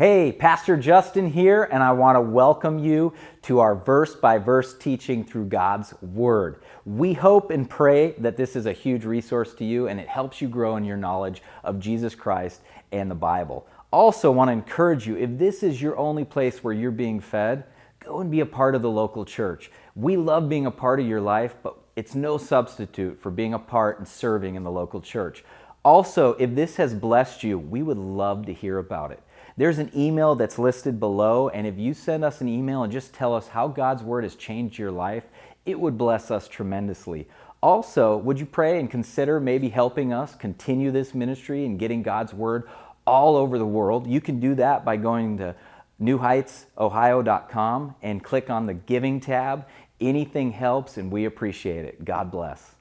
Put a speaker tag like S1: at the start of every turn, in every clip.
S1: Hey, Pastor Justin here, and I want to welcome you to our verse by verse teaching through God's Word. We hope and pray that this is a huge resource to you and it helps you grow in your knowledge of Jesus Christ and the Bible. Also, want to encourage you if this is your only place where you're being fed, go and be a part of the local church. We love being a part of your life, but it's no substitute for being a part and serving in the local church. Also, if this has blessed you, we would love to hear about it. There's an email that's listed below, and if you send us an email and just tell us how God's Word has changed your life, it would bless us tremendously. Also, would you pray and consider maybe helping us continue this ministry and getting God's Word all over the world? You can do that by going to newheightsohio.com and click on the Giving tab. Anything helps, and we appreciate it. God bless.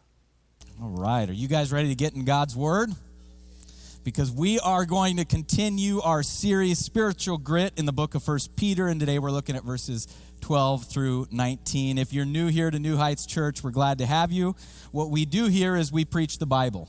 S2: All right. Are you guys ready to get in God's Word? Because we are going to continue our series, Spiritual Grit, in the book of First Peter. And today we're looking at verses 12 through 19. If you're new here to New Heights Church, we're glad to have you. What we do here is we preach the Bible.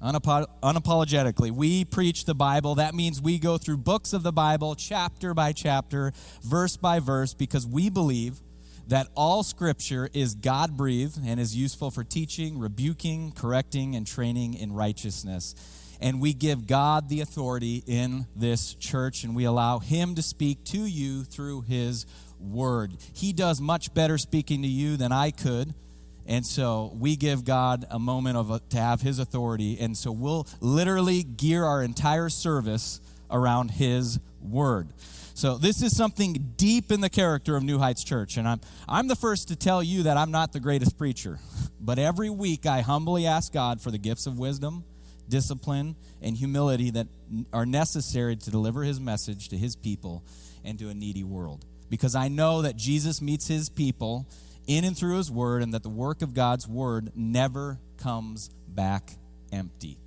S2: Unapo- unapologetically. We preach the Bible. That means we go through books of the Bible, chapter by chapter, verse by verse, because we believe that all scripture is God breathed and is useful for teaching, rebuking, correcting, and training in righteousness. And we give God the authority in this church, and we allow Him to speak to you through His word. He does much better speaking to you than I could. And so we give God a moment of to have his authority. And so we'll literally gear our entire service around his word. So this is something deep in the character of New Heights Church. And I'm, I'm the first to tell you that I'm not the greatest preacher. But every week I humbly ask God for the gifts of wisdom, discipline, and humility that are necessary to deliver his message to his people and to a needy world. Because I know that Jesus meets his people in and through his word and that the work of God's word never comes back empty.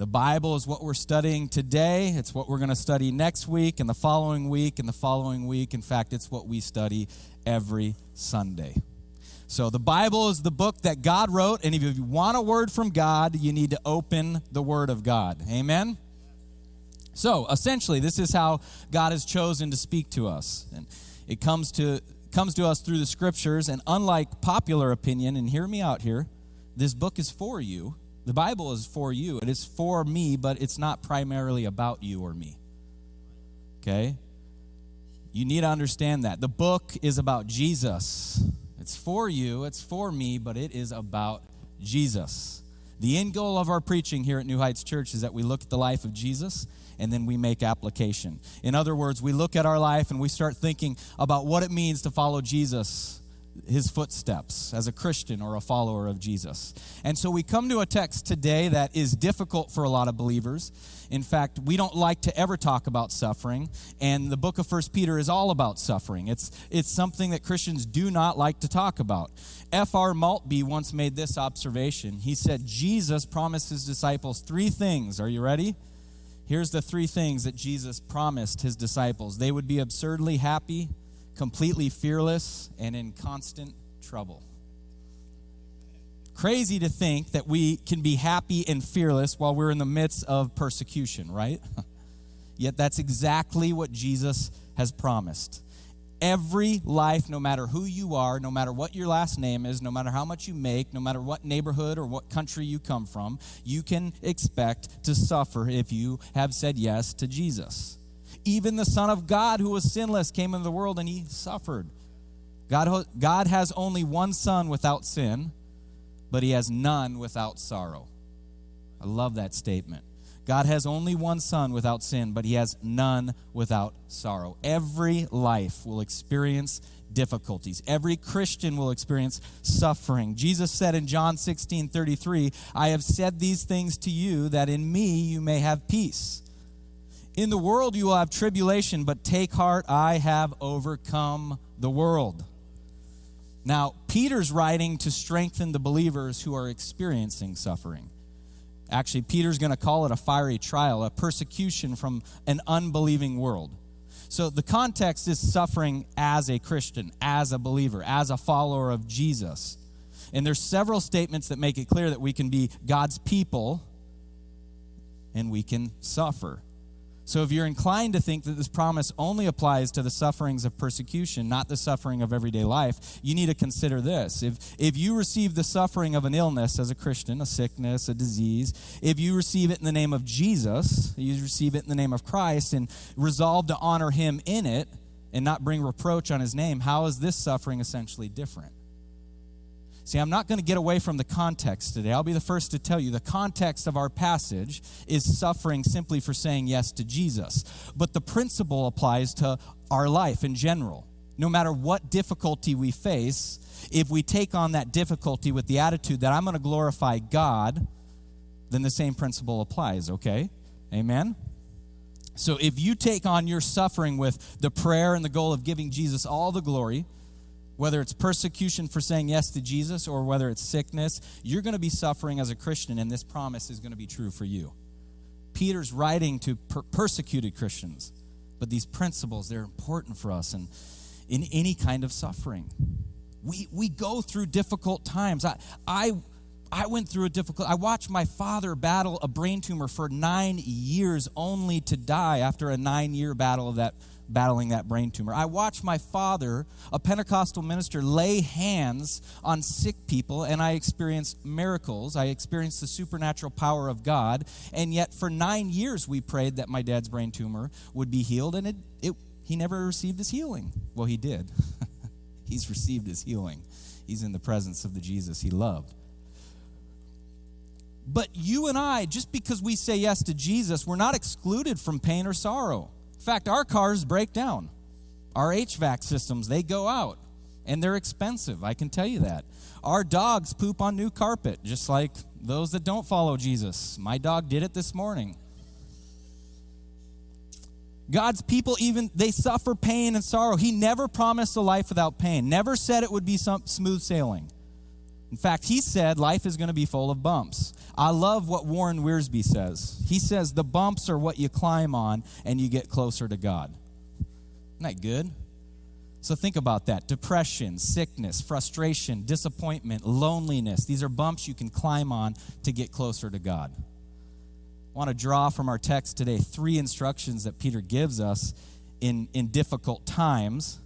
S2: The Bible is what we're studying today. It's what we're going to study next week and the following week and the following week. In fact, it's what we study every Sunday. So, the Bible is the book that God wrote, and if you want a word from God, you need to open the Word of God. Amen? So, essentially, this is how God has chosen to speak to us. And it comes to, comes to us through the Scriptures, and unlike popular opinion, and hear me out here, this book is for you the Bible is for you. It is for me, but it's not primarily about you or me. Okay? You need to understand that. The book is about Jesus. It's for you, it's for me, but it is about Jesus. The end goal of our preaching here at New Heights Church is that we look at the life of Jesus and then we make application. In other words, we look at our life and we start thinking about what it means to follow Jesus his footsteps as a Christian or a follower of Jesus. And so we come to a text today that is difficult for a lot of believers. In fact, we don't like to ever talk about suffering, and the book of First Peter is all about suffering. It's it's something that Christians do not like to talk about. F.R. Maltby once made this observation. He said Jesus promised his disciples three things. Are you ready? Here's the three things that Jesus promised his disciples. They would be absurdly happy, completely fearless and in constant trouble. Crazy to think that we can be happy and fearless while we're in the midst of persecution, right? Yet that's exactly what Jesus has promised. Every life, no matter who you are, no matter what your last name is, no matter how much you make, no matter what neighborhood or what country you come from, you can expect to suffer if you have said yes to Jesus. Even the Son of God, who was sinless, came into the world and he suffered. God, God has only one Son without sin, but he has none without sorrow. I love that statement. God has only one Son without sin, but he has none without sorrow. Every life will experience difficulties. Every Christian will experience suffering. Jesus said in John 16 33, I have said these things to you that in me you may have peace. In the world you will have tribulation, but take heart, I have overcome the world. Now, Peter's writing to strengthen the believers who are experiencing suffering. Actually, Peter's going to call it a fiery trial, a persecution from an unbelieving world. So the context is suffering as a Christian, as a believer, as a follower of Jesus. And there's several statements that make it clear that we can be God's people and we can suffer. So if you're inclined to think that this promise only applies to the sufferings of persecution, not the suffering of everyday life, you need to consider this. If, if you receive the suffering of an illness as a Christian, a sickness, a disease, if you receive it in the name of Jesus, you receive it in the name of Christ, and resolve to honor him in it and not bring reproach on his name, how is this suffering essentially different? See, I'm not going to get away from the context today. I'll be the first to tell you the context of our passage is suffering simply for saying yes to Jesus. But the principle applies to our life in general. No matter what difficulty we face, if we take on that difficulty with the attitude that I'm going to glorify God, then the same principle applies, okay? Amen? So if you take on your suffering with the prayer and the goal of giving Jesus all the glory, whether it's persecution for saying yes to Jesus or whether it's sickness, you're going to be suffering as a Christian, and this promise is going to be true for you. Peter's writing to per- persecuted Christians, but these principles, they're important for us and in any kind of suffering. We, we go through difficult times. I, I, I went through a difficult, I watched my father battle a brain tumor for nine years only to die after a nine year battle of that battling that brain tumor. I watched my father, a Pentecostal minister, lay hands on sick people, and I experienced miracles. I experienced the supernatural power of God. And yet, for nine years, we prayed that my dad's brain tumor would be healed, and it, it, he never received his healing. Well, he did. He's received his healing, he's in the presence of the Jesus he loved. But you and I, just because we say yes to Jesus, we're not excluded from pain or sorrow. In fact, our cars break down. Our HVAC systems, they go out and they're expensive. I can tell you that. Our dogs poop on new carpet, just like those that don't follow Jesus. My dog did it this morning. God's people even they suffer pain and sorrow. He never promised a life without pain. Never said it would be some smooth sailing. In fact, he said life is going to be full of bumps. I love what Warren Wiersbe says. He says the bumps are what you climb on and you get closer to God. Isn't that good? So think about that depression, sickness, frustration, disappointment, loneliness. These are bumps you can climb on to get closer to God. I want to draw from our text today three instructions that Peter gives us in, in difficult times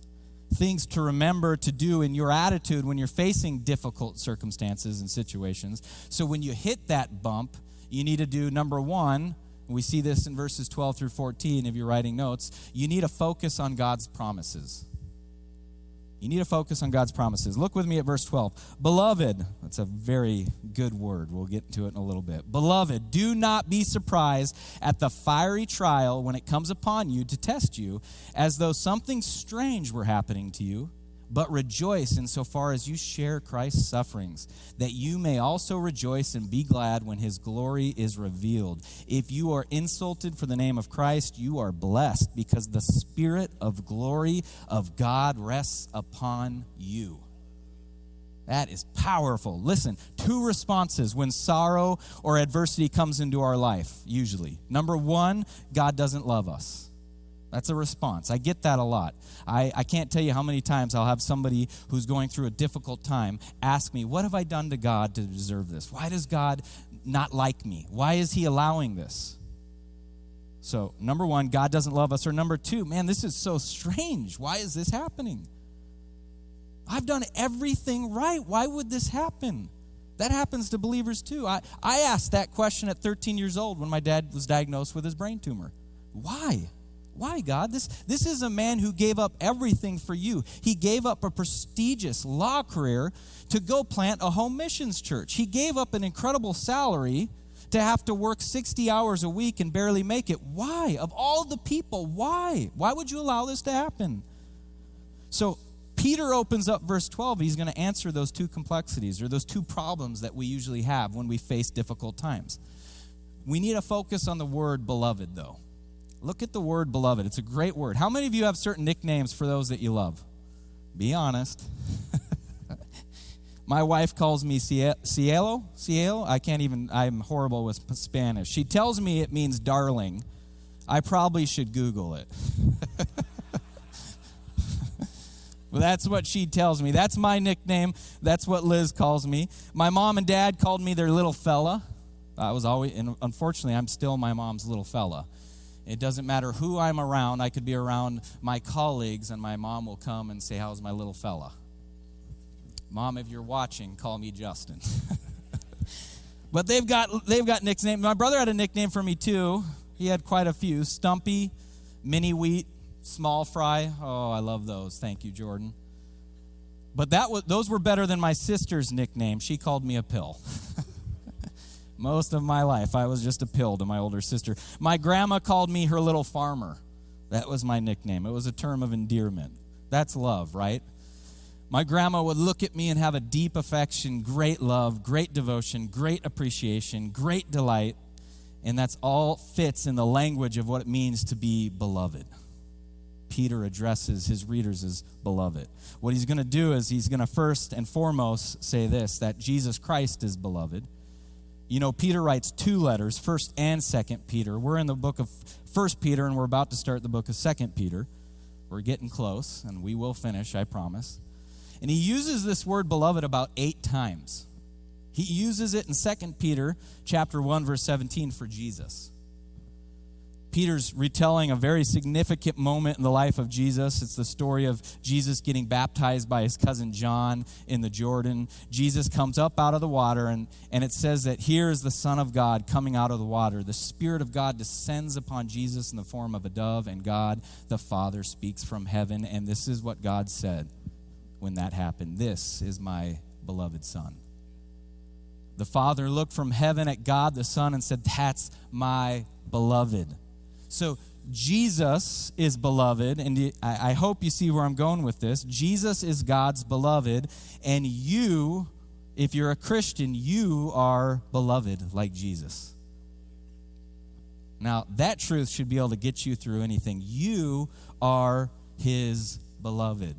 S2: things to remember to do in your attitude when you're facing difficult circumstances and situations. So when you hit that bump, you need to do number one, we see this in verses 12 through 14 if you're writing notes, you need to focus on God's promises. You need to focus on God's promises. Look with me at verse 12. Beloved, that's a very good word. We'll get to it in a little bit. Beloved, do not be surprised at the fiery trial when it comes upon you to test you, as though something strange were happening to you but rejoice insofar as you share Christ's sufferings, that you may also rejoice and be glad when his glory is revealed. If you are insulted for the name of Christ, you are blessed, because the Spirit of glory of God rests upon you. That is powerful. Listen, two responses when sorrow or adversity comes into our life, usually. Number one, God doesn't love us. That's a response. I get that a lot. I, I can't tell you how many times I'll have somebody who's going through a difficult time ask me, What have I done to God to deserve this? Why does God not like me? Why is He allowing this? So, number one, God doesn't love us. Or number two, man, this is so strange. Why is this happening? I've done everything right. Why would this happen? That happens to believers too. I, I asked that question at 13 years old when my dad was diagnosed with his brain tumor. Why? Why, God? This, this is a man who gave up everything for you. He gave up a prestigious law career to go plant a home missions church. He gave up an incredible salary to have to work 60 hours a week and barely make it. Why? Of all the people, why? Why would you allow this to happen? So, Peter opens up verse 12. He's going to answer those two complexities or those two problems that we usually have when we face difficult times. We need to focus on the word beloved, though. Look at the word beloved. It's a great word. How many of you have certain nicknames for those that you love? Be honest. My wife calls me Cielo. Cielo? I can't even, I'm horrible with Spanish. She tells me it means darling. I probably should Google it. well, that's what she tells me. That's my nickname. That's what Liz calls me. My mom and dad called me their little fella. I was always, and unfortunately, I'm still my mom's little fella It doesn't matter who I'm around. I could be around my colleagues, and my mom will come and say, How's my little fella? Mom, if you're watching, call me Justin. but they've got they've got nicknames. My brother had a nickname for me too. He had quite a few. Stumpy, Mini Wheat, Small Fry. Oh, I love those. Thank you, Jordan. But that was those were better than my sister's nickname. She called me a pill. Most of my life, I was just a pill to my older sister. My grandma called me her little farmer. That was my nickname. It was a term of endearment. That's love, right? My grandma would look at me and have a deep affection, great love, great devotion, great appreciation, great delight. And that's all fits in the language of what it means to be beloved. Peter addresses his readers as beloved. What he's going to do is he's going to first and foremost say this that Jesus Christ is beloved. You know, Peter writes two letters, 1st and 2nd Peter. We're in the book of 1st Peter and we're about to start the book of 2nd Peter. We're getting close and we will finish, I promise. And he uses this word beloved about 8 times. He uses it in 2nd Peter chapter 1 verse 17 for Jesus. Peter's retelling a very significant moment in the life of Jesus. It's the story of Jesus getting baptized by his cousin John in the Jordan. Jesus comes up out of the water, and, and it says that here is the Son of God coming out of the water. The Spirit of God descends upon Jesus in the form of a dove, and God the Father speaks from heaven. And this is what God said when that happened This is my beloved Son. The Father looked from heaven at God the Son and said, That's my beloved. So Jesus is beloved, and I hope you see where I'm going with this. Jesus is God's beloved, and you, if you're a Christian, you are beloved like Jesus. Now, that truth should be able to get you through anything. You are his beloved.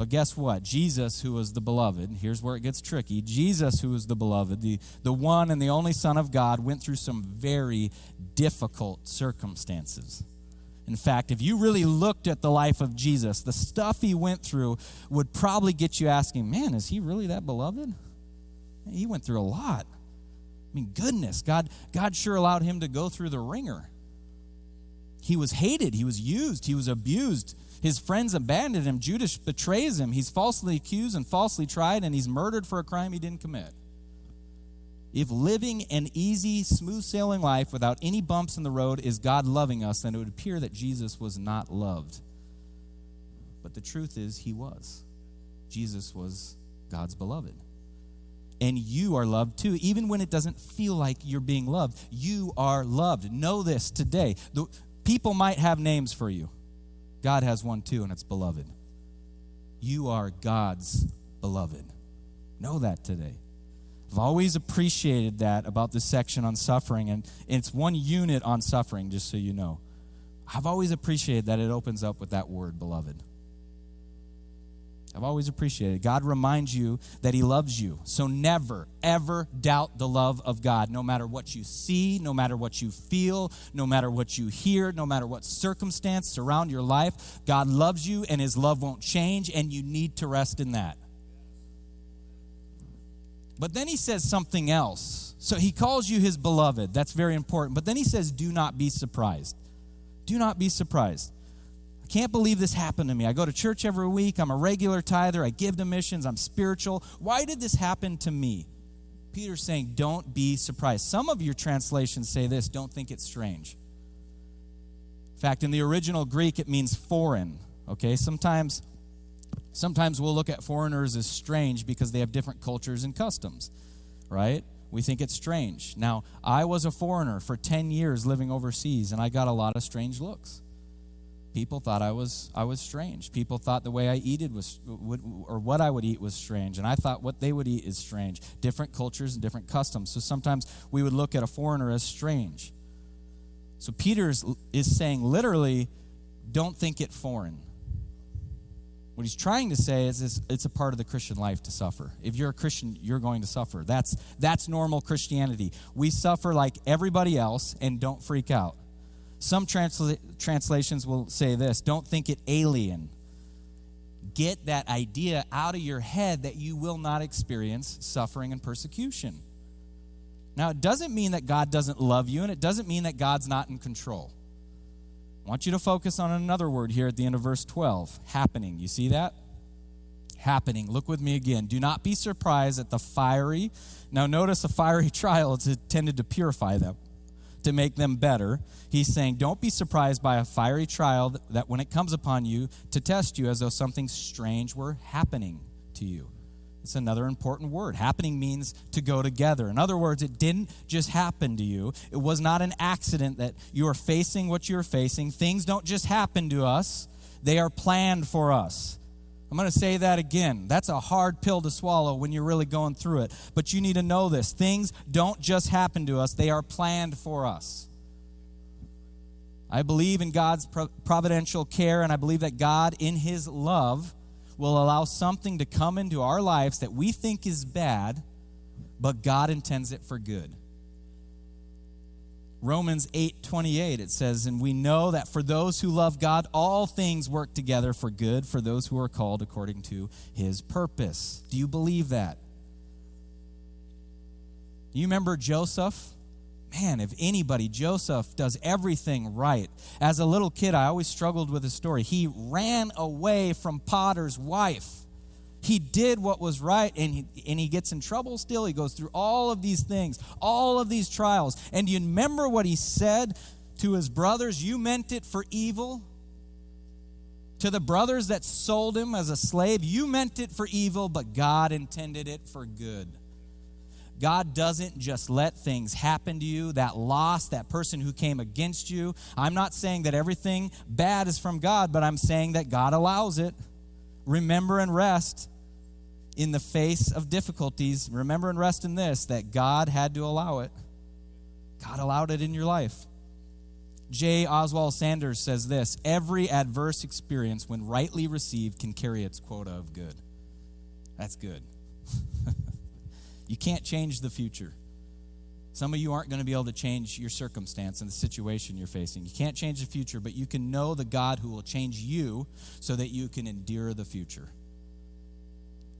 S2: But guess what? Jesus, who was the beloved, here's where it gets tricky. Jesus, who was the beloved, the, the one and the only Son of God, went through some very difficult circumstances. In fact, if you really looked at the life of Jesus, the stuff he went through would probably get you asking, man, is he really that beloved? He went through a lot. I mean, goodness, God, God sure allowed him to go through the ringer. He was hated, he was used, he was abused, his friends abandoned him. Judas betrays him. He's falsely accused and falsely tried, and he's murdered for a crime he didn't commit. If living an easy, smooth sailing life without any bumps in the road is God loving us, then it would appear that Jesus was not loved. But the truth is, he was. Jesus was God's beloved. And you are loved too, even when it doesn't feel like you're being loved. You are loved. Know this today. The, people might have names for you. God has one too, and it's beloved. You are God's beloved. Know that today. I've always appreciated that about this section on suffering, and it's one unit on suffering, just so you know. I've always appreciated that it opens up with that word, beloved. I've always appreciated. God reminds you that He loves you. So never, ever doubt the love of God. No matter what you see, no matter what you feel, no matter what you hear, no matter what circumstance surround your life, God loves you and His love won't change, and you need to rest in that. But then He says something else. So He calls you His beloved. That's very important. But then He says, do not be surprised. Do not be surprised can't believe this happened to me. I go to church every week. I'm a regular tither. I give to missions. I'm spiritual. Why did this happen to me? Peter's saying, don't be surprised. Some of your translations say this don't think it's strange. In fact, in the original Greek, it means foreign. Okay, sometimes. Sometimes we'll look at foreigners as strange because they have different cultures and customs, right? We think it's strange. Now, I was a foreigner for 10 years living overseas, and I got a lot of strange looks. People thought I was I was strange. People thought the way I eated was would, or what I would eat was strange, and I thought what they would eat is strange. Different cultures and different customs. So sometimes we would look at a foreigner as strange. So Peter is, is saying literally, don't think it foreign. What he's trying to say is, is it's a part of the Christian life to suffer. If you're a Christian, you're going to suffer. That's that's normal Christianity. We suffer like everybody else, and don't freak out. Some transla- translations will say this don't think it alien. Get that idea out of your head that you will not experience suffering and persecution. Now, it doesn't mean that God doesn't love you, and it doesn't mean that God's not in control. I want you to focus on another word here at the end of verse 12 happening. You see that? Happening. Look with me again. Do not be surprised at the fiery. Now, notice a fiery trial is intended to purify them, to make them better. He's saying, Don't be surprised by a fiery trial that when it comes upon you to test you as though something strange were happening to you. It's another important word. Happening means to go together. In other words, it didn't just happen to you. It was not an accident that you are facing what you're facing. Things don't just happen to us, they are planned for us. I'm going to say that again. That's a hard pill to swallow when you're really going through it. But you need to know this things don't just happen to us, they are planned for us. I believe in God's providential care, and I believe that God, in His love, will allow something to come into our lives that we think is bad, but God intends it for good. Romans 8:28 it says and we know that for those who love God all things work together for good for those who are called according to his purpose. Do you believe that? You remember Joseph? man, if anybody, Joseph does everything right. As a little kid, I always struggled with his story. He ran away from Potter's wife. He did what was right and he, and he gets in trouble still. He goes through all of these things, all of these trials. And you remember what he said to his brothers? You meant it for evil. To the brothers that sold him as a slave, you meant it for evil, but God intended it for good. God doesn't just let things happen to you, that loss, that person who came against you. I'm not saying that everything bad is from God, but I'm saying that God allows it. Remember and rest in the face of difficulties. Remember and rest in this that God had to allow it. God allowed it in your life. J. Oswald Sanders says this Every adverse experience, when rightly received, can carry its quota of good. That's good. You can't change the future. Some of you aren't going to be able to change your circumstance and the situation you're facing. You can't change the future, but you can know the God who will change you so that you can endure the future.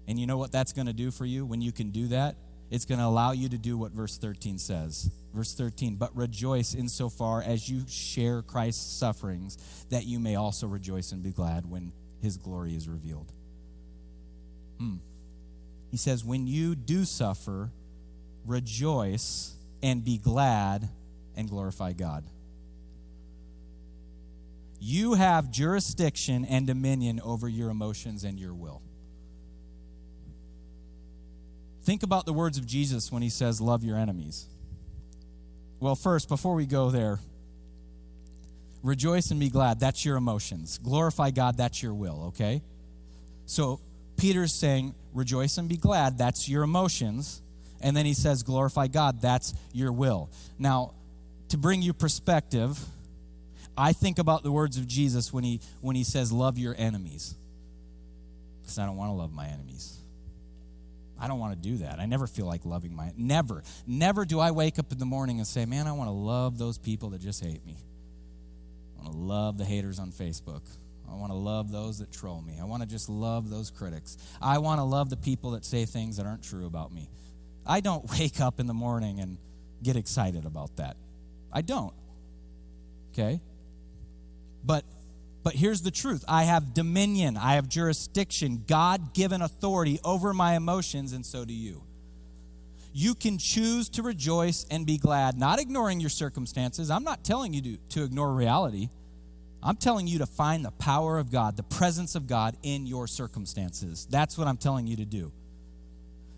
S2: And you know what that's going to do for you when you can do that? It's going to allow you to do what verse 13 says. Verse 13, but rejoice insofar as you share Christ's sufferings, that you may also rejoice and be glad when his glory is revealed. Hmm. He says, When you do suffer, rejoice and be glad and glorify God. You have jurisdiction and dominion over your emotions and your will. Think about the words of Jesus when he says, Love your enemies. Well, first, before we go there, rejoice and be glad. That's your emotions. Glorify God. That's your will, okay? So Peter's saying, rejoice and be glad. That's your emotions. And then he says, glorify God. That's your will. Now, to bring you perspective, I think about the words of Jesus when he, when he says, love your enemies. Because I don't want to love my enemies. I don't want to do that. I never feel like loving my never. Never do I wake up in the morning and say, "Man, I want to love those people that just hate me. I want to love the haters on Facebook. I want to love those that troll me. I want to just love those critics. I want to love the people that say things that aren't true about me. I don't wake up in the morning and get excited about that. I don't. Okay? But but here's the truth. I have dominion, I have jurisdiction, God-given authority over my emotions and so do you. You can choose to rejoice and be glad, not ignoring your circumstances. I'm not telling you to, to ignore reality. I'm telling you to find the power of God, the presence of God in your circumstances. That's what I'm telling you to do.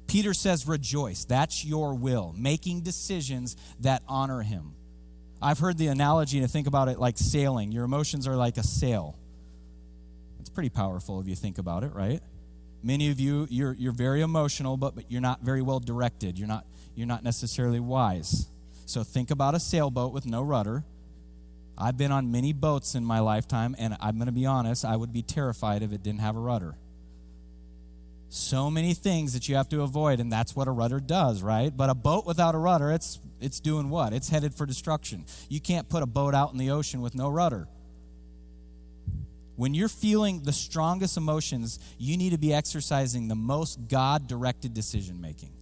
S2: Peter says, rejoice. That's your will, making decisions that honor Him. I've heard the analogy to think about it like sailing. Your emotions are like a sail. It's pretty powerful if you think about it, right? Many of you, you're, you're very emotional, but, but you're not very well directed. You're not, you're not necessarily wise. So think about a sailboat with no rudder I've been on many boats in my lifetime, and I'm going to be honest, I would be terrified if it didn't have a rudder. So many things that you have to avoid, and that's what a rudder does, right? But a boat without a rudder, it's it's doing what? It's headed for destruction. You can't put a boat out in the ocean with no rudder. When you're feeling the strongest emotions, you need to be exercising the most God directed decision making.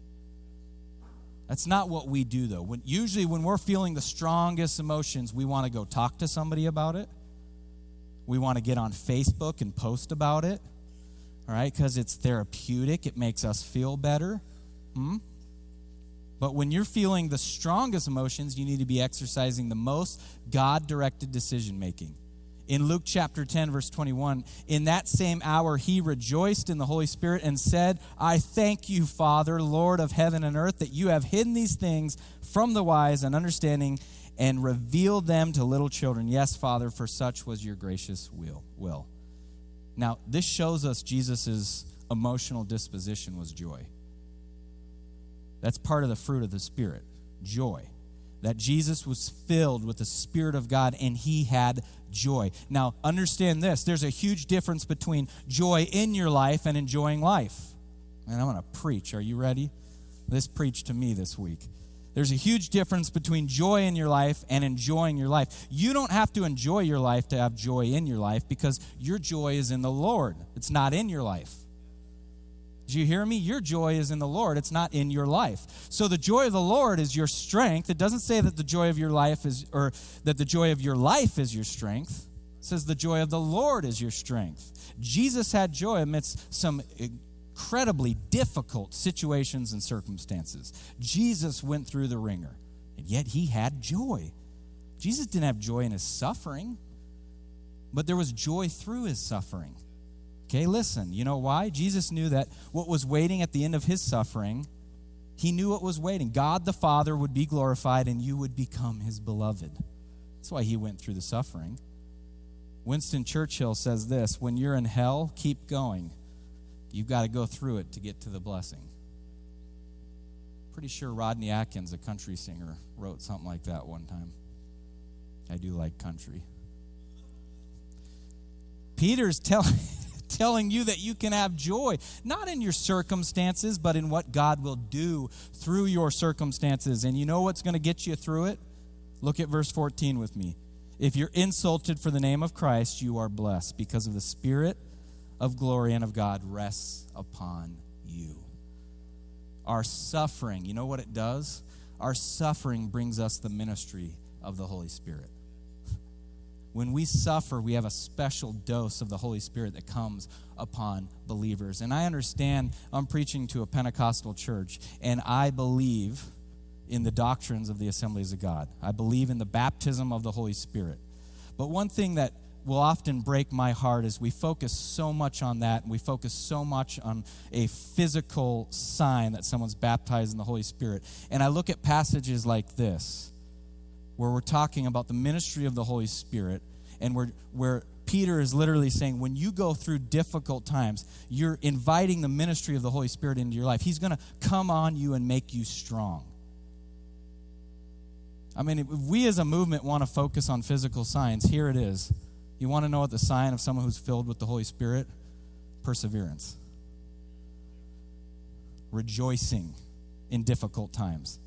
S2: That's not what we do, though. When, usually, when we're feeling the strongest emotions, we want to go talk to somebody about it. We want to get on Facebook and post about it, all right, because it's therapeutic, it makes us feel better. Hmm? But when you're feeling the strongest emotions, you need to be exercising the most God directed decision making. In Luke chapter 10, verse 21, in that same hour he rejoiced in the Holy Spirit and said, I thank you, Father, Lord of heaven and earth, that you have hidden these things from the wise and understanding and revealed them to little children. Yes, Father, for such was your gracious will. will. Now, this shows us Jesus' emotional disposition was joy. That's part of the fruit of the Spirit joy. That Jesus was filled with the Spirit of God and he had joy. Now, understand this there's a huge difference between joy in your life and enjoying life. And I'm going to preach. Are you ready? This preached to me this week. There's a huge difference between joy in your life and enjoying your life. You don't have to enjoy your life to have joy in your life because your joy is in the Lord, it's not in your life. Do you hear me? Your joy is in the Lord, it's not in your life. So the joy of the Lord is your strength. It doesn't say that the joy of your life is, or that the joy of your life is your strength. It says the joy of the Lord is your strength. Jesus had joy amidst some incredibly difficult situations and circumstances. Jesus went through the ringer, and yet he had joy. Jesus didn't have joy in his suffering, but there was joy through his suffering. Okay, listen, you know why? Jesus knew that what was waiting at the end of his suffering, he knew what was waiting. God the Father would be glorified and you would become his beloved. That's why he went through the suffering. Winston Churchill says this when you're in hell, keep going. You've got to go through it to get to the blessing. Pretty sure Rodney Atkins, a country singer, wrote something like that one time. I do like country. Peter's telling telling you that you can have joy, not in your circumstances, but in what God will do through your circumstances. And you know what's going to get you through it? Look at verse 14 with me. If you're insulted for the name of Christ, you are blessed because of the Spirit of glory and of God rests upon you. Our suffering, you know what it does? Our suffering brings us the ministry of the Holy Spirit. When we suffer, we have a special dose of the Holy Spirit that comes upon believers. And I understand I'm preaching to a Pentecostal church, and I believe in the doctrines of the assemblies of God. I believe in the baptism of the Holy Spirit. But one thing that will often break my heart is we focus so much on that and we focus so much on a physical sign that someone's baptized in the Holy Spirit. And I look at passages like this where we're talking about the ministry of the Holy Spirit and where, where Peter is literally saying, when you go through difficult times, you're inviting the ministry of the Holy Spirit into your life. He's going to come on you and make you strong. I mean, if we as a movement want to focus on physical signs, here it is. You want to know what the sign of someone who's filled with the Holy Spirit? Perseverance, rejoicing in difficult times.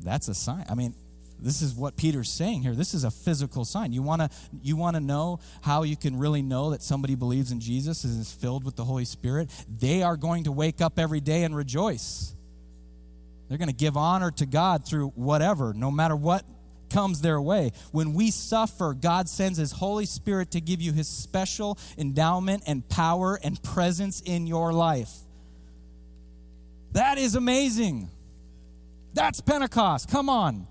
S2: That's a sign. I mean, this is what Peter's saying here. This is a physical sign. You want to you want to know how you can really know that somebody believes in Jesus and is filled with the Holy Spirit? They are going to wake up every day and rejoice. They're going to give honor to God through whatever, no matter what comes their way. When we suffer, God sends His Holy Spirit to give you His special endowment and power and presence in your life. That is amazing. That's Pentecost. Come on.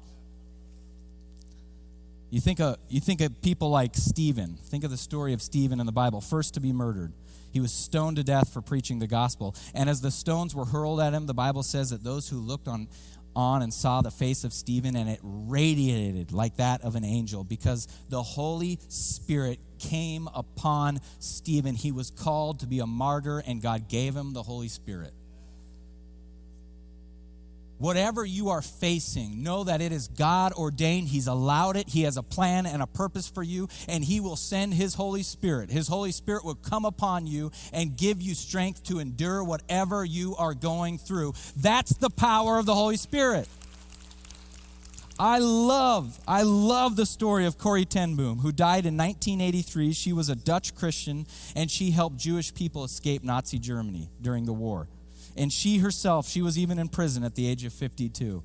S2: You think of, you think of people like Stephen. Think of the story of Stephen in the Bible, first to be murdered. He was stoned to death for preaching the gospel. And as the stones were hurled at him, the Bible says that those who looked on, on and saw the face of Stephen, and it radiated like that of an angel because the Holy Spirit came upon Stephen. He was called to be a martyr, and God gave him the Holy Spirit. Whatever you are facing, know that it is God ordained. He's allowed it. He has a plan and a purpose for you, and He will send His Holy Spirit. His Holy Spirit will come upon you and give you strength to endure whatever you are going through. That's the power of the Holy Spirit. I love, I love the story of Corrie ten Boom, who died in 1983. She was a Dutch Christian, and she helped Jewish people escape Nazi Germany during the war. And she herself, she was even in prison at the age of 52.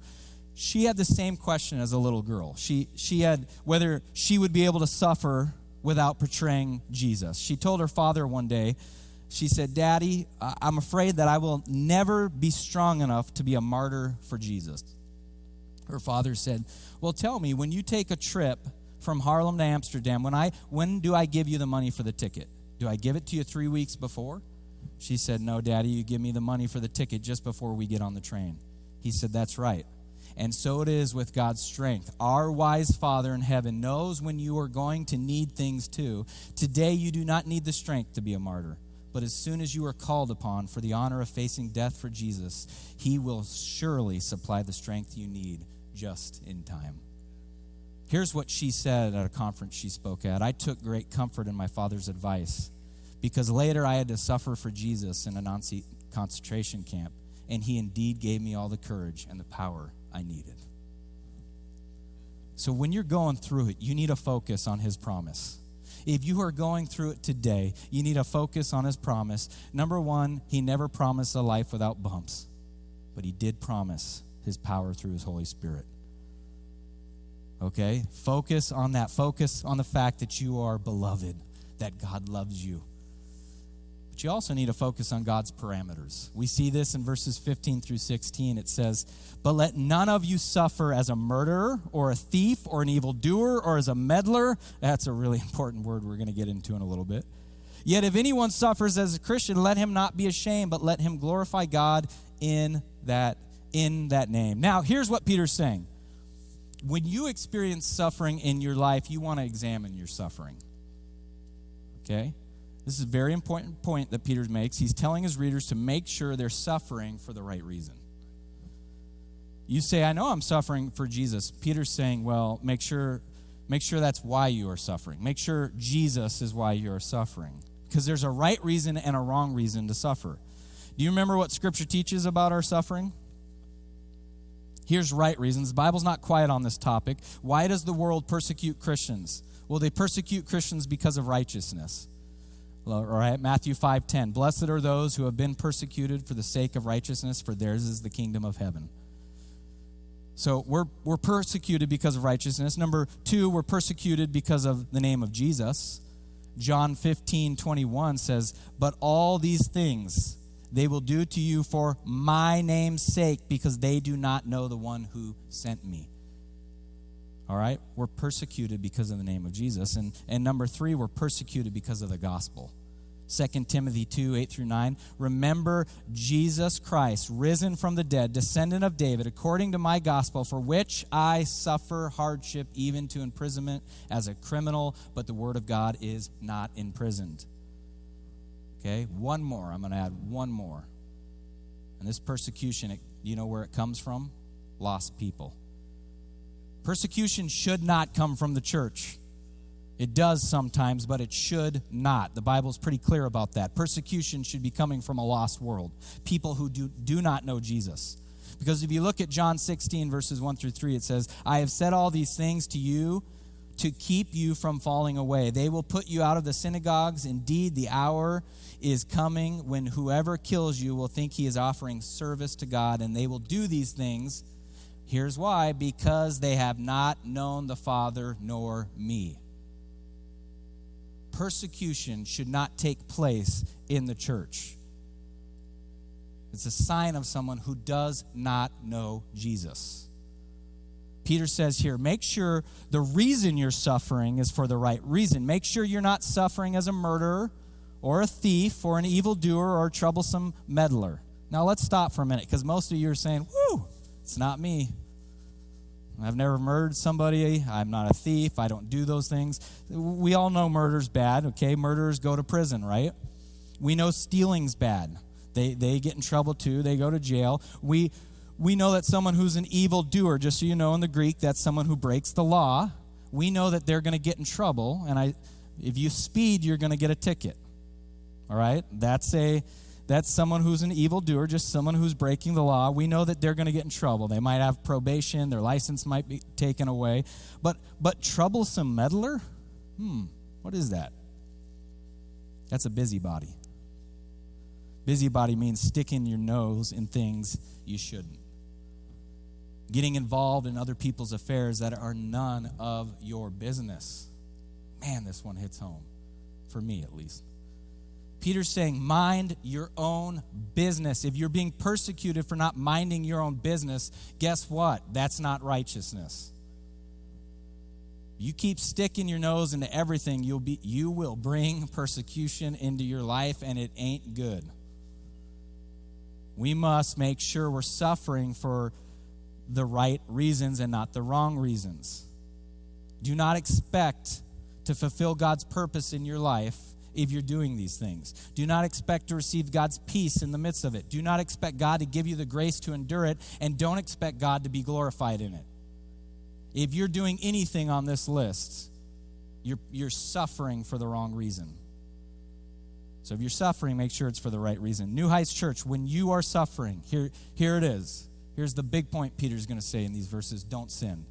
S2: She had the same question as a little girl. She, she had whether she would be able to suffer without portraying Jesus. She told her father one day, she said, Daddy, I'm afraid that I will never be strong enough to be a martyr for Jesus. Her father said, Well, tell me, when you take a trip from Haarlem to Amsterdam, when, I, when do I give you the money for the ticket? Do I give it to you three weeks before? She said, No, Daddy, you give me the money for the ticket just before we get on the train. He said, That's right. And so it is with God's strength. Our wise Father in heaven knows when you are going to need things too. Today, you do not need the strength to be a martyr. But as soon as you are called upon for the honor of facing death for Jesus, He will surely supply the strength you need just in time. Here's what she said at a conference she spoke at I took great comfort in my father's advice because later I had to suffer for Jesus in a Nazi concentration camp, and he indeed gave me all the courage and the power I needed. So when you're going through it, you need to focus on his promise. If you are going through it today, you need to focus on his promise. Number one, he never promised a life without bumps, but he did promise his power through his Holy Spirit. Okay? Focus on that. Focus on the fact that you are beloved, that God loves you. But you also need to focus on God's parameters. We see this in verses 15 through 16. It says, But let none of you suffer as a murderer or a thief or an evildoer or as a meddler. That's a really important word we're going to get into in a little bit. Yet if anyone suffers as a Christian, let him not be ashamed, but let him glorify God in that in that name. Now, here's what Peter's saying. When you experience suffering in your life, you want to examine your suffering. Okay? This is a very important point that Peter makes. He's telling his readers to make sure they're suffering for the right reason. You say, I know I'm suffering for Jesus. Peter's saying, well, make sure, make sure that's why you are suffering. Make sure Jesus is why you are suffering. Because there's a right reason and a wrong reason to suffer. Do you remember what Scripture teaches about our suffering? Here's right reasons. The Bible's not quiet on this topic. Why does the world persecute Christians? Well, they persecute Christians because of righteousness. All right, Matthew 5:10. Blessed are those who have been persecuted for the sake of righteousness, for theirs is the kingdom of heaven. So we're, we're persecuted because of righteousness. Number two, we're persecuted because of the name of Jesus. John 15, 21 says, But all these things they will do to you for my name's sake, because they do not know the one who sent me. All right? We're persecuted because of the name of Jesus. And, and number three, we're persecuted because of the gospel. 2 Timothy 2 8 through 9. Remember Jesus Christ, risen from the dead, descendant of David, according to my gospel, for which I suffer hardship, even to imprisonment as a criminal, but the word of God is not imprisoned. Okay, one more. I'm going to add one more. And this persecution, it, you know where it comes from? Lost people. Persecution should not come from the church. It does sometimes, but it should not. The Bible's pretty clear about that. Persecution should be coming from a lost world, people who do, do not know Jesus. Because if you look at John 16, verses 1 through 3, it says, I have said all these things to you to keep you from falling away. They will put you out of the synagogues. Indeed, the hour is coming when whoever kills you will think he is offering service to God, and they will do these things Here's why because they have not known the Father nor me. Persecution should not take place in the church. It's a sign of someone who does not know Jesus. Peter says here, make sure the reason you're suffering is for the right reason. Make sure you're not suffering as a murderer or a thief or an evildoer or a troublesome meddler. Now let's stop for a minute because most of you are saying, whoo, it's not me. I've never murdered somebody. I'm not a thief. I don't do those things. We all know murder's bad, okay? Murderers go to prison, right? We know stealing's bad. They, they get in trouble too. They go to jail. We, we know that someone who's an evil doer, just so you know in the Greek, that's someone who breaks the law. We know that they're going to get in trouble. And I, if you speed, you're going to get a ticket. All right? That's a that's someone who's an evildoer, just someone who's breaking the law. We know that they're going to get in trouble. They might have probation, their license might be taken away. But but troublesome meddler? Hmm, what is that? That's a busybody. Busybody means sticking your nose in things you shouldn't. Getting involved in other people's affairs that are none of your business. Man, this one hits home, for me at least. Peter's saying, mind your own business. If you're being persecuted for not minding your own business, guess what? That's not righteousness. You keep sticking your nose into everything, you'll be you will bring persecution into your life and it ain't good. We must make sure we're suffering for the right reasons and not the wrong reasons. Do not expect to fulfill God's purpose in your life if you're doing these things. Do not expect to receive God's peace in the midst of it. Do not expect God to give you the grace to endure it, and don't expect God to be glorified in it. If you're doing anything on this list, you're, you're suffering for the wrong reason. So if you're suffering, make sure it's for the right reason. New Heights Church, when you are suffering, here, here it is. Here's the big point Peter's going to say in these verses don't sin.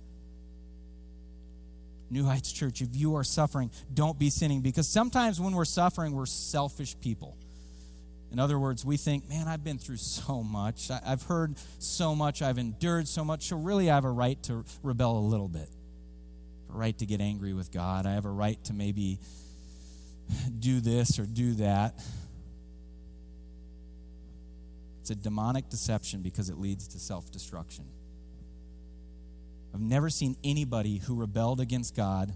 S2: New Heights Church, if you are suffering, don't be sinning because sometimes when we're suffering, we're selfish people. In other words, we think, man, I've been through so much. I've heard so much. I've endured so much. So, really, I have a right to rebel a little bit, a right to get angry with God. I have a right to maybe do this or do that. It's a demonic deception because it leads to self destruction. I've never seen anybody who rebelled against God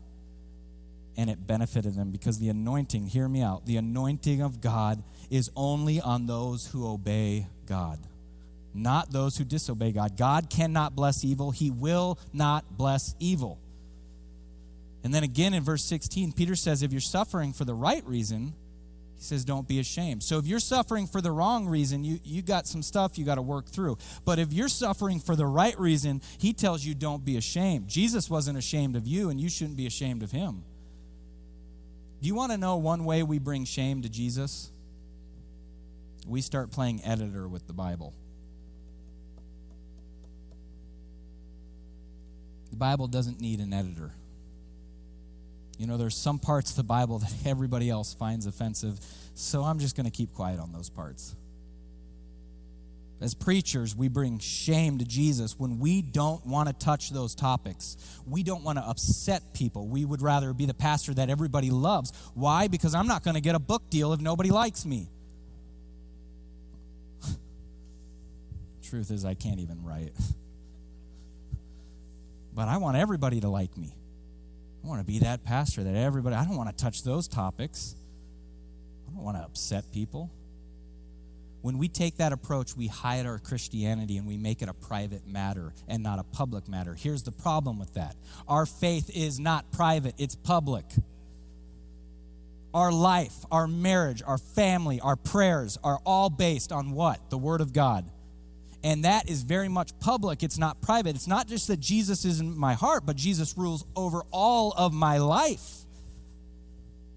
S2: and it benefited them because the anointing, hear me out, the anointing of God is only on those who obey God, not those who disobey God. God cannot bless evil, He will not bless evil. And then again in verse 16, Peter says, if you're suffering for the right reason, he says, don't be ashamed. So if you're suffering for the wrong reason, you, you got some stuff you got to work through. But if you're suffering for the right reason, he tells you, don't be ashamed. Jesus wasn't ashamed of you, and you shouldn't be ashamed of him. Do you want to know one way we bring shame to Jesus? We start playing editor with the Bible. The Bible doesn't need an editor. You know, there's some parts of the Bible that everybody else finds offensive, so I'm just going to keep quiet on those parts. As preachers, we bring shame to Jesus when we don't want to touch those topics. We don't want to upset people. We would rather be the pastor that everybody loves. Why? Because I'm not going to get a book deal if nobody likes me. Truth is, I can't even write. but I want everybody to like me. I want to be that pastor that everybody, I don't want to touch those topics. I don't want to upset people. When we take that approach, we hide our Christianity and we make it a private matter and not a public matter. Here's the problem with that our faith is not private, it's public. Our life, our marriage, our family, our prayers are all based on what? The Word of God. And that is very much public. It's not private. It's not just that Jesus is in my heart, but Jesus rules over all of my life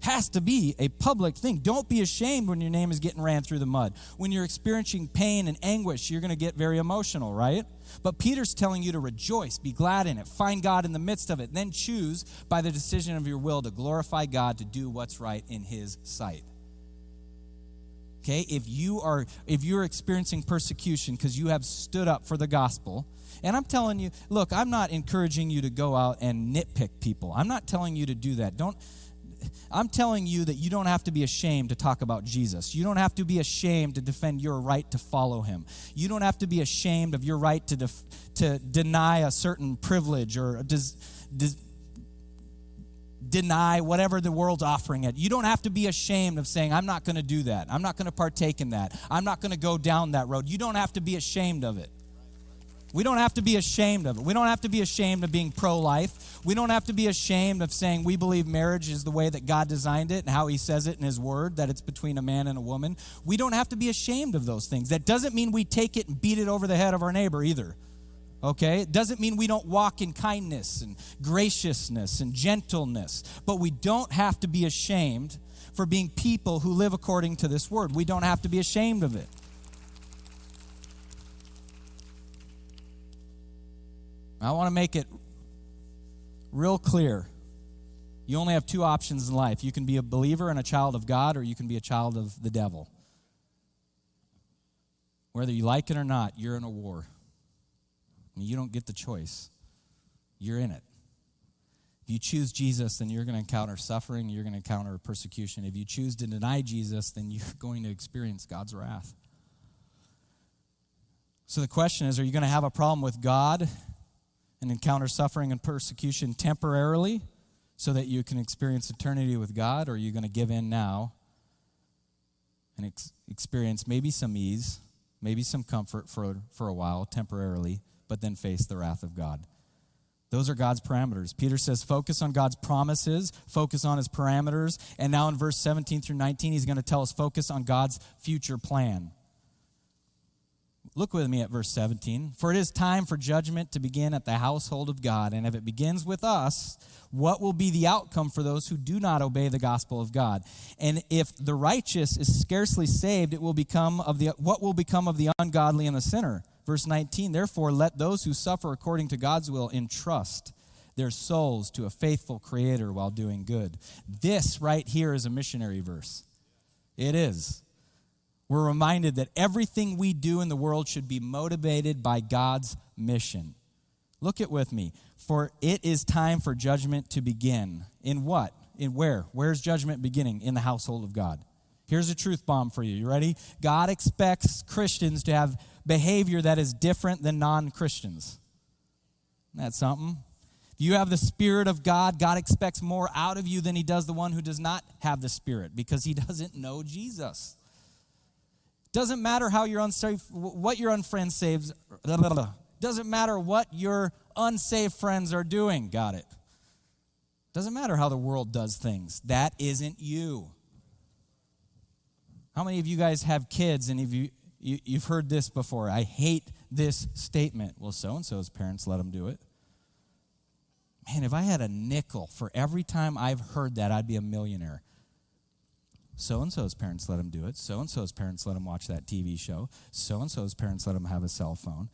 S2: has to be a public thing. Don't be ashamed when your name is getting ran through the mud. When you're experiencing pain and anguish, you're going to get very emotional, right? But Peter's telling you to rejoice, be glad in it, find God in the midst of it, then choose by the decision of your will to glorify God, to do what's right in his sight. Okay? If you are if you're experiencing persecution because you have stood up for the gospel, and I'm telling you, look, I'm not encouraging you to go out and nitpick people. I'm not telling you to do that. Don't I'm telling you that you don't have to be ashamed to talk about Jesus. You don't have to be ashamed to defend your right to follow him. You don't have to be ashamed of your right to, def- to deny a certain privilege or des- des- deny whatever the world's offering it. You don't have to be ashamed of saying, I'm not going to do that. I'm not going to partake in that. I'm not going to go down that road. You don't have to be ashamed of it. We don't have to be ashamed of it. We don't have to be ashamed of being pro life. We don't have to be ashamed of saying we believe marriage is the way that God designed it and how He says it in His Word, that it's between a man and a woman. We don't have to be ashamed of those things. That doesn't mean we take it and beat it over the head of our neighbor either. Okay? It doesn't mean we don't walk in kindness and graciousness and gentleness, but we don't have to be ashamed for being people who live according to this Word. We don't have to be ashamed of it. I want to make it real clear. You only have two options in life. You can be a believer and a child of God, or you can be a child of the devil. Whether you like it or not, you're in a war. You don't get the choice, you're in it. If you choose Jesus, then you're going to encounter suffering, you're going to encounter persecution. If you choose to deny Jesus, then you're going to experience God's wrath. So the question is are you going to have a problem with God and encounter suffering and persecution temporarily so that you can experience eternity with God, or are you going to give in now and ex- experience maybe some ease, maybe some comfort for, for a while, temporarily, but then face the wrath of God? Those are God's parameters. Peter says, focus on God's promises, focus on his parameters. And now in verse 17 through 19, he's going to tell us, focus on God's future plan. Look with me at verse 17. For it is time for judgment to begin at the household of God. And if it begins with us, what will be the outcome for those who do not obey the gospel of God? And if the righteous is scarcely saved, it will become of the what will become of the ungodly and the sinner? Verse 19, therefore, let those who suffer according to God's will entrust their souls to a faithful Creator while doing good. This right here is a missionary verse. It is. We're reminded that everything we do in the world should be motivated by God's mission. Look it with me. For it is time for judgment to begin. In what? In where? Where's judgment beginning? In the household of God. Here's a truth bomb for you. You ready? God expects Christians to have behavior that is different than non Christians. That's something. You have the Spirit of God, God expects more out of you than He does the one who does not have the Spirit because He doesn't know Jesus. Doesn't matter how your unsafe, what your unfriend saves. Doesn't matter what your unsaved friends are doing. Got it. Doesn't matter how the world does things. That isn't you. How many of you guys have kids and if you, you you've heard this before? I hate this statement. Well, so and so's parents let them do it. Man, if I had a nickel for every time I've heard that, I'd be a millionaire. So and so's parents let him do it. So and so's parents let him watch that TV show. So and so's parents let him have a cell phone.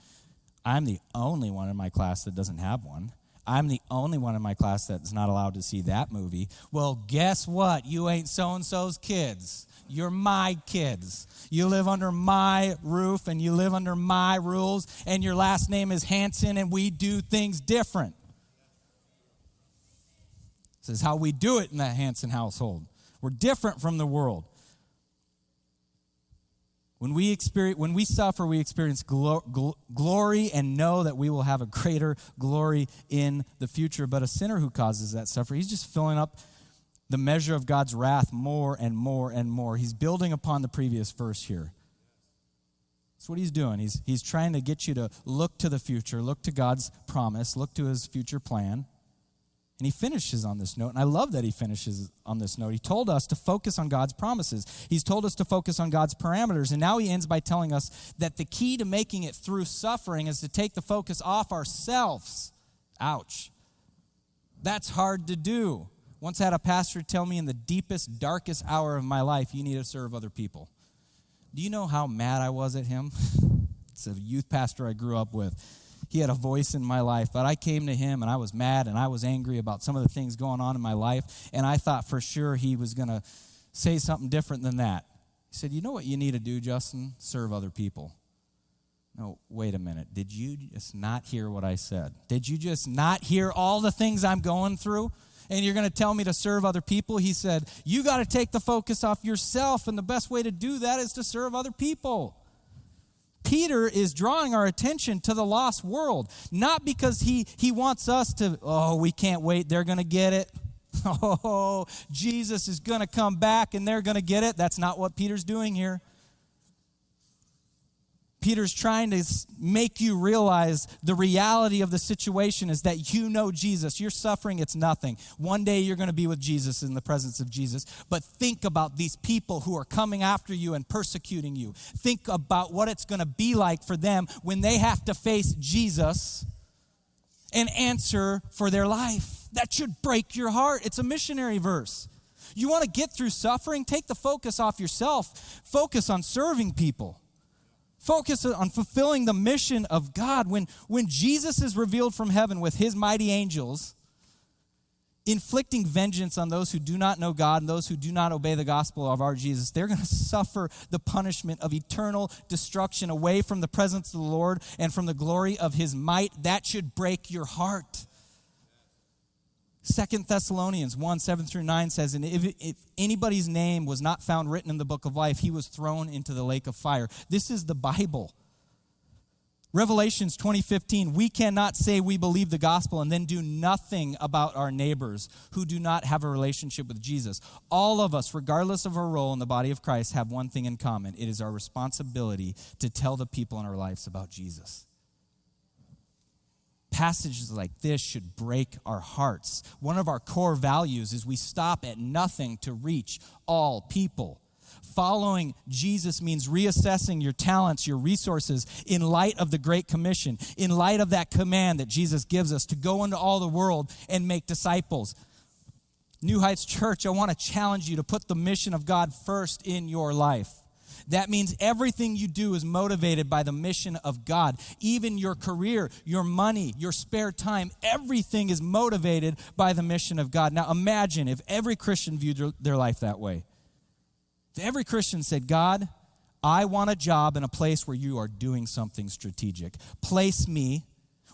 S2: I'm the only one in my class that doesn't have one. I'm the only one in my class that's not allowed to see that movie. Well, guess what? You ain't so and so's kids. You're my kids. You live under my roof and you live under my rules, and your last name is Hanson, and we do things different. This is how we do it in that Hanson household. We're different from the world. When we experience, when we suffer, we experience glo- gl- glory and know that we will have a greater glory in the future. But a sinner who causes that suffering, he's just filling up the measure of God's wrath more and more and more. He's building upon the previous verse here. That's what he's doing. He's, he's trying to get you to look to the future, look to God's promise, look to his future plan. And he finishes on this note, and I love that he finishes on this note. He told us to focus on God's promises, he's told us to focus on God's parameters, and now he ends by telling us that the key to making it through suffering is to take the focus off ourselves. Ouch. That's hard to do. Once had a pastor tell me in the deepest, darkest hour of my life, you need to serve other people. Do you know how mad I was at him? it's a youth pastor I grew up with he had a voice in my life. But I came to him and I was mad and I was angry about some of the things going on in my life. And I thought for sure he was going to say something different than that. He said, You know what you need to do, Justin? Serve other people. No, wait a minute. Did you just not hear what I said? Did you just not hear all the things I'm going through? And you're going to tell me to serve other people? He said, You got to take the focus off yourself. And the best way to do that is to serve other people. Peter is drawing our attention to the lost world, not because he, he wants us to, oh, we can't wait, they're going to get it. Oh, Jesus is going to come back and they're going to get it. That's not what Peter's doing here. Peter's trying to make you realize the reality of the situation is that you know Jesus. You're suffering, it's nothing. One day you're going to be with Jesus in the presence of Jesus. But think about these people who are coming after you and persecuting you. Think about what it's going to be like for them when they have to face Jesus and answer for their life. That should break your heart. It's a missionary verse. You want to get through suffering? Take the focus off yourself, focus on serving people. Focus on fulfilling the mission of God. When, when Jesus is revealed from heaven with his mighty angels, inflicting vengeance on those who do not know God and those who do not obey the gospel of our Jesus, they're going to suffer the punishment of eternal destruction away from the presence of the Lord and from the glory of his might. That should break your heart. Second Thessalonians 1 7 through 9 says, And if, if anybody's name was not found written in the book of life, he was thrown into the lake of fire. This is the Bible. Revelations 2015, we cannot say we believe the gospel and then do nothing about our neighbors who do not have a relationship with Jesus. All of us, regardless of our role in the body of Christ, have one thing in common it is our responsibility to tell the people in our lives about Jesus. Passages like this should break our hearts. One of our core values is we stop at nothing to reach all people following Jesus means reassessing your talents, your resources in light of the Great Commission, in light of that command that Jesus gives us to go into all the world and make disciples. New Heights Church, I want to challenge you to put the mission of God first in your life. That means everything you do is motivated by the mission of God. Even your career, your money, your spare time, everything is motivated by the mission of God. Now imagine if every Christian viewed their life that way. If Every Christian said, God, I want a job in a place where you are doing something strategic. Place me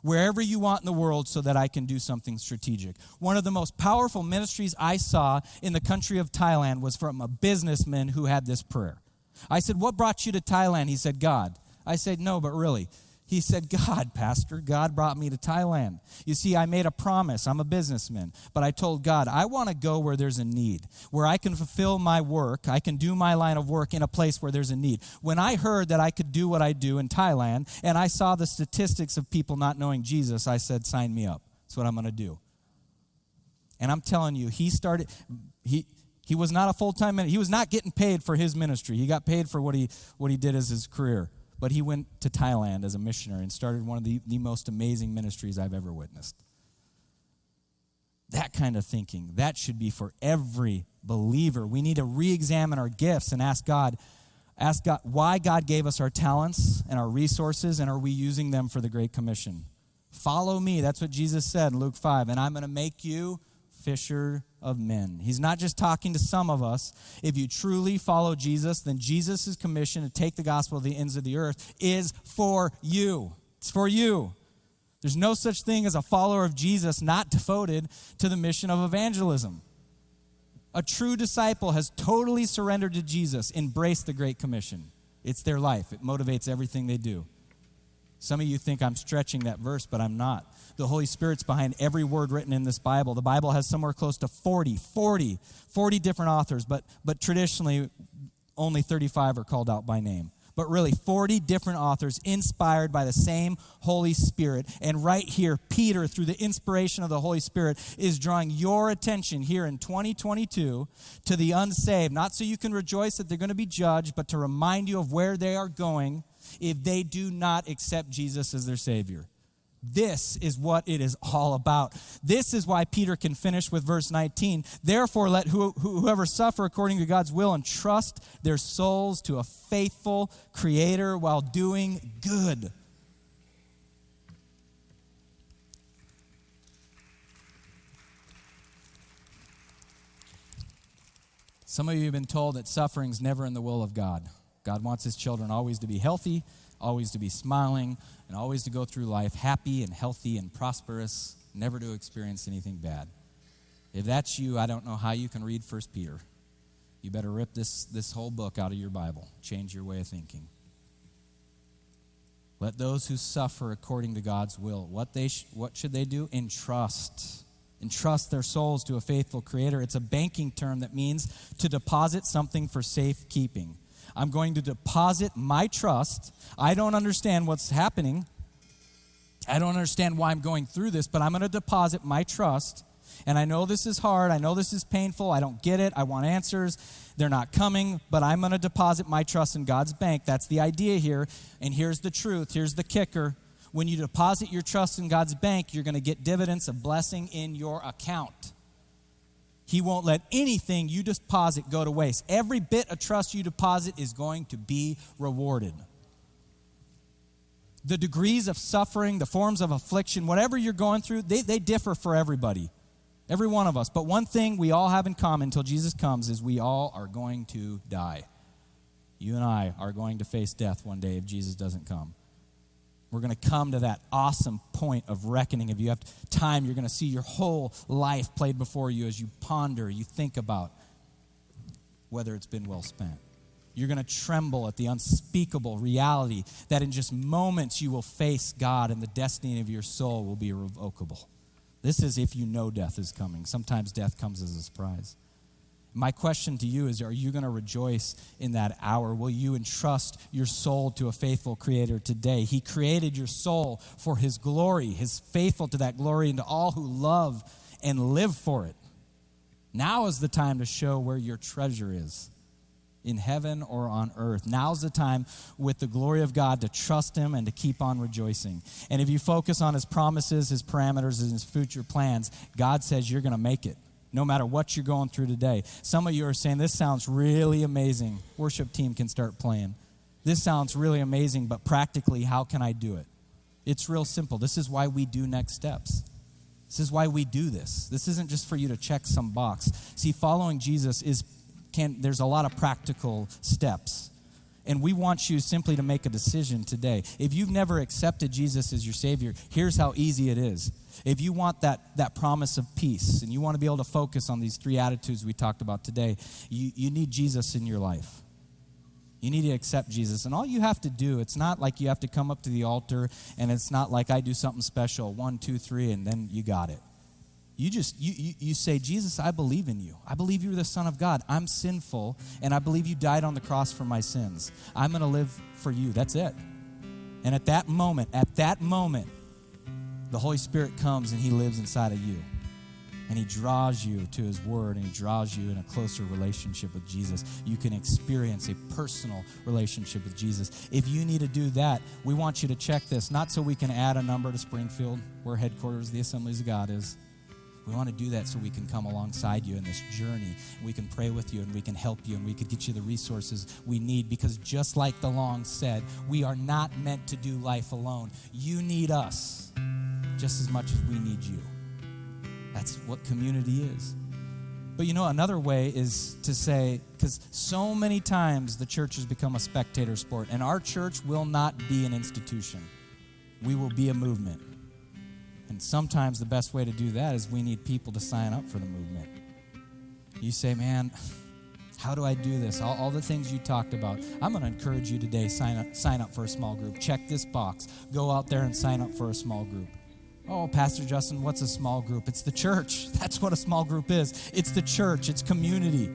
S2: wherever you want in the world so that I can do something strategic. One of the most powerful ministries I saw in the country of Thailand was from a businessman who had this prayer. I said, What brought you to Thailand? He said, God. I said, No, but really. He said, God, Pastor, God brought me to Thailand. You see, I made a promise. I'm a businessman. But I told God, I want to go where there's a need, where I can fulfill my work. I can do my line of work in a place where there's a need. When I heard that I could do what I do in Thailand and I saw the statistics of people not knowing Jesus, I said, sign me up. That's what I'm going to do. And I'm telling you, he started, he, he was not a full-time, minister. he was not getting paid for his ministry. He got paid for what he, what he did as his career but he went to Thailand as a missionary and started one of the, the most amazing ministries I've ever witnessed. That kind of thinking, that should be for every believer. We need to re examine our gifts and ask God, ask God why God gave us our talents and our resources, and are we using them for the Great Commission? Follow me. That's what Jesus said in Luke 5. And I'm going to make you fisher of men. He's not just talking to some of us. If you truly follow Jesus, then Jesus' commission to take the gospel to the ends of the earth is for you. It's for you. There's no such thing as a follower of Jesus not devoted to the mission of evangelism. A true disciple has totally surrendered to Jesus, embraced the Great Commission. It's their life, it motivates everything they do. Some of you think I'm stretching that verse, but I'm not. The Holy Spirit's behind every word written in this Bible. The Bible has somewhere close to 40, 40, 40 different authors, but, but traditionally only 35 are called out by name. But really, 40 different authors inspired by the same Holy Spirit. And right here, Peter, through the inspiration of the Holy Spirit, is drawing your attention here in 2022 to the unsaved, not so you can rejoice that they're going to be judged, but to remind you of where they are going if they do not accept Jesus as their Savior. This is what it is all about. This is why Peter can finish with verse 19. Therefore, let whoever suffer according to God's will entrust their souls to a faithful Creator while doing good. Some of you have been told that suffering is never in the will of God. God wants his children always to be healthy, always to be smiling, and always to go through life happy and healthy and prosperous, never to experience anything bad. If that's you, I don't know how you can read 1 Peter. You better rip this, this whole book out of your Bible, change your way of thinking. Let those who suffer according to God's will, what, they sh- what should they do? Entrust. Entrust their souls to a faithful Creator. It's a banking term that means to deposit something for safekeeping. I'm going to deposit my trust. I don't understand what's happening. I don't understand why I'm going through this, but I'm going to deposit my trust. And I know this is hard. I know this is painful. I don't get it. I want answers. They're not coming, but I'm going to deposit my trust in God's bank. That's the idea here. And here's the truth. Here's the kicker. When you deposit your trust in God's bank, you're going to get dividends of blessing in your account. He won't let anything you deposit go to waste. Every bit of trust you deposit is going to be rewarded. The degrees of suffering, the forms of affliction, whatever you're going through, they, they differ for everybody, every one of us. But one thing we all have in common until Jesus comes is we all are going to die. You and I are going to face death one day if Jesus doesn't come. We're going to come to that awesome point of reckoning. If you have time, you're going to see your whole life played before you as you ponder, you think about whether it's been well spent. You're going to tremble at the unspeakable reality that in just moments you will face God and the destiny of your soul will be irrevocable. This is if you know death is coming. Sometimes death comes as a surprise. My question to you is Are you going to rejoice in that hour? Will you entrust your soul to a faithful Creator today? He created your soul for His glory, His faithful to that glory, and to all who love and live for it. Now is the time to show where your treasure is in heaven or on earth. Now's the time with the glory of God to trust Him and to keep on rejoicing. And if you focus on His promises, His parameters, and His future plans, God says you're going to make it no matter what you're going through today. Some of you are saying, This sounds really amazing. Worship team can start playing. This sounds really amazing, but practically, how can I do it? It's real simple. This is why we do next steps. This is why we do this. This isn't just for you to check some box. See, following Jesus is can there's a lot of practical steps. And we want you simply to make a decision today. If you've never accepted Jesus as your Savior, here's how easy it is. If you want that, that promise of peace and you want to be able to focus on these three attitudes we talked about today, you, you need Jesus in your life. You need to accept Jesus. And all you have to do, it's not like you have to come up to the altar and it's not like I do something special, one, two, three, and then you got it. You just you, you, you say, Jesus, I believe in you. I believe you're the Son of God. I'm sinful, and I believe you died on the cross for my sins. I'm gonna live for you. That's it. And at that moment, at that moment, the Holy Spirit comes and He lives inside of you. And He draws you to His Word and He draws you in a closer relationship with Jesus. You can experience a personal relationship with Jesus. If you need to do that, we want you to check this, not so we can add a number to Springfield, where headquarters the Assemblies of God is. We want to do that so we can come alongside you in this journey. We can pray with you and we can help you and we can get you the resources we need because just like the long said, we are not meant to do life alone. You need us just as much as we need you. That's what community is. But you know, another way is to say, because so many times the church has become a spectator sport, and our church will not be an institution. We will be a movement. And sometimes the best way to do that is we need people to sign up for the movement. You say, man, how do I do this? All, all the things you talked about. I'm going to encourage you today sign up, sign up for a small group. Check this box. Go out there and sign up for a small group. Oh, Pastor Justin, what's a small group? It's the church. That's what a small group is. It's the church, it's community.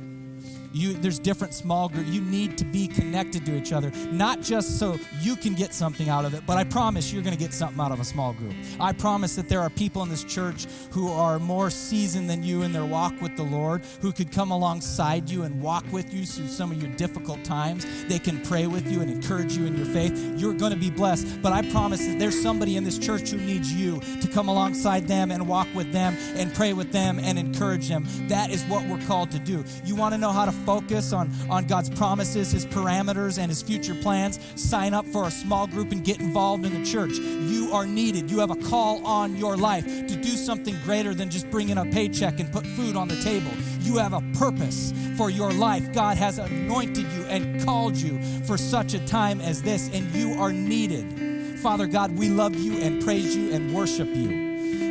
S2: You, there's different small groups. You need to be connected to each other, not just so you can get something out of it, but I promise you're going to get something out of a small group. I promise that there are people in this church who are more seasoned than you in their walk with the Lord, who could come alongside you and walk with you through some of your difficult times. They can pray with you and encourage you in your faith. You're going to be blessed. But I promise that there's somebody in this church who needs you to come alongside them and walk with them and pray with them and encourage them. That is what we're called to do. You want to know how to focus on, on God's promises, His parameters, and His future plans, sign up for a small group and get involved in the church. You are needed. You have a call on your life to do something greater than just bring in a paycheck and put food on the table. You have a purpose for your life. God has anointed you and called you for such a time as this, and you are needed. Father God, we love you and praise you and worship you.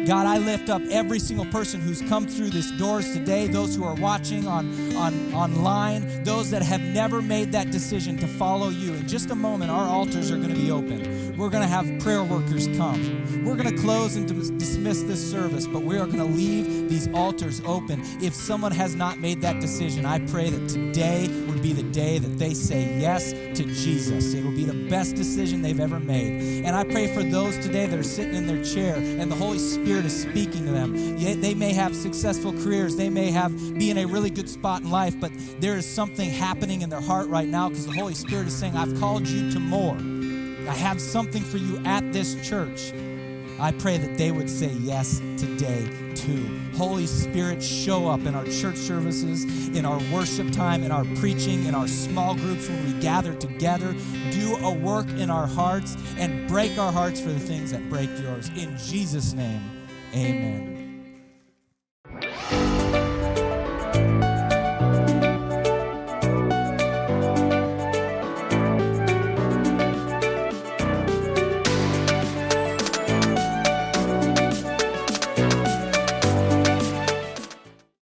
S2: God, I lift up every single person who's come through these doors today, those who are watching on, on online, those that have never made that decision to follow you. In just a moment, our altars are going to be open. We're going to have prayer workers come. We're going to close and dismiss this service, but we are going to leave these altars open. If someone has not made that decision, I pray that today would be the day that they say yes to Jesus. It will be the best decision they've ever made. And I pray for those today that are sitting in their chair and the Holy Spirit is speaking to them. They may have successful careers, they may have be in a really good spot in life, but there is something happening in their heart right now because the Holy Spirit is saying, I've called you to more. I have something for you at this church. I pray that they would say yes today too. Holy Spirit, show up in our church services, in our worship time, in our preaching, in our small groups when we gather together. Do a work in our hearts and break our hearts for the things that break yours. In Jesus' name, amen.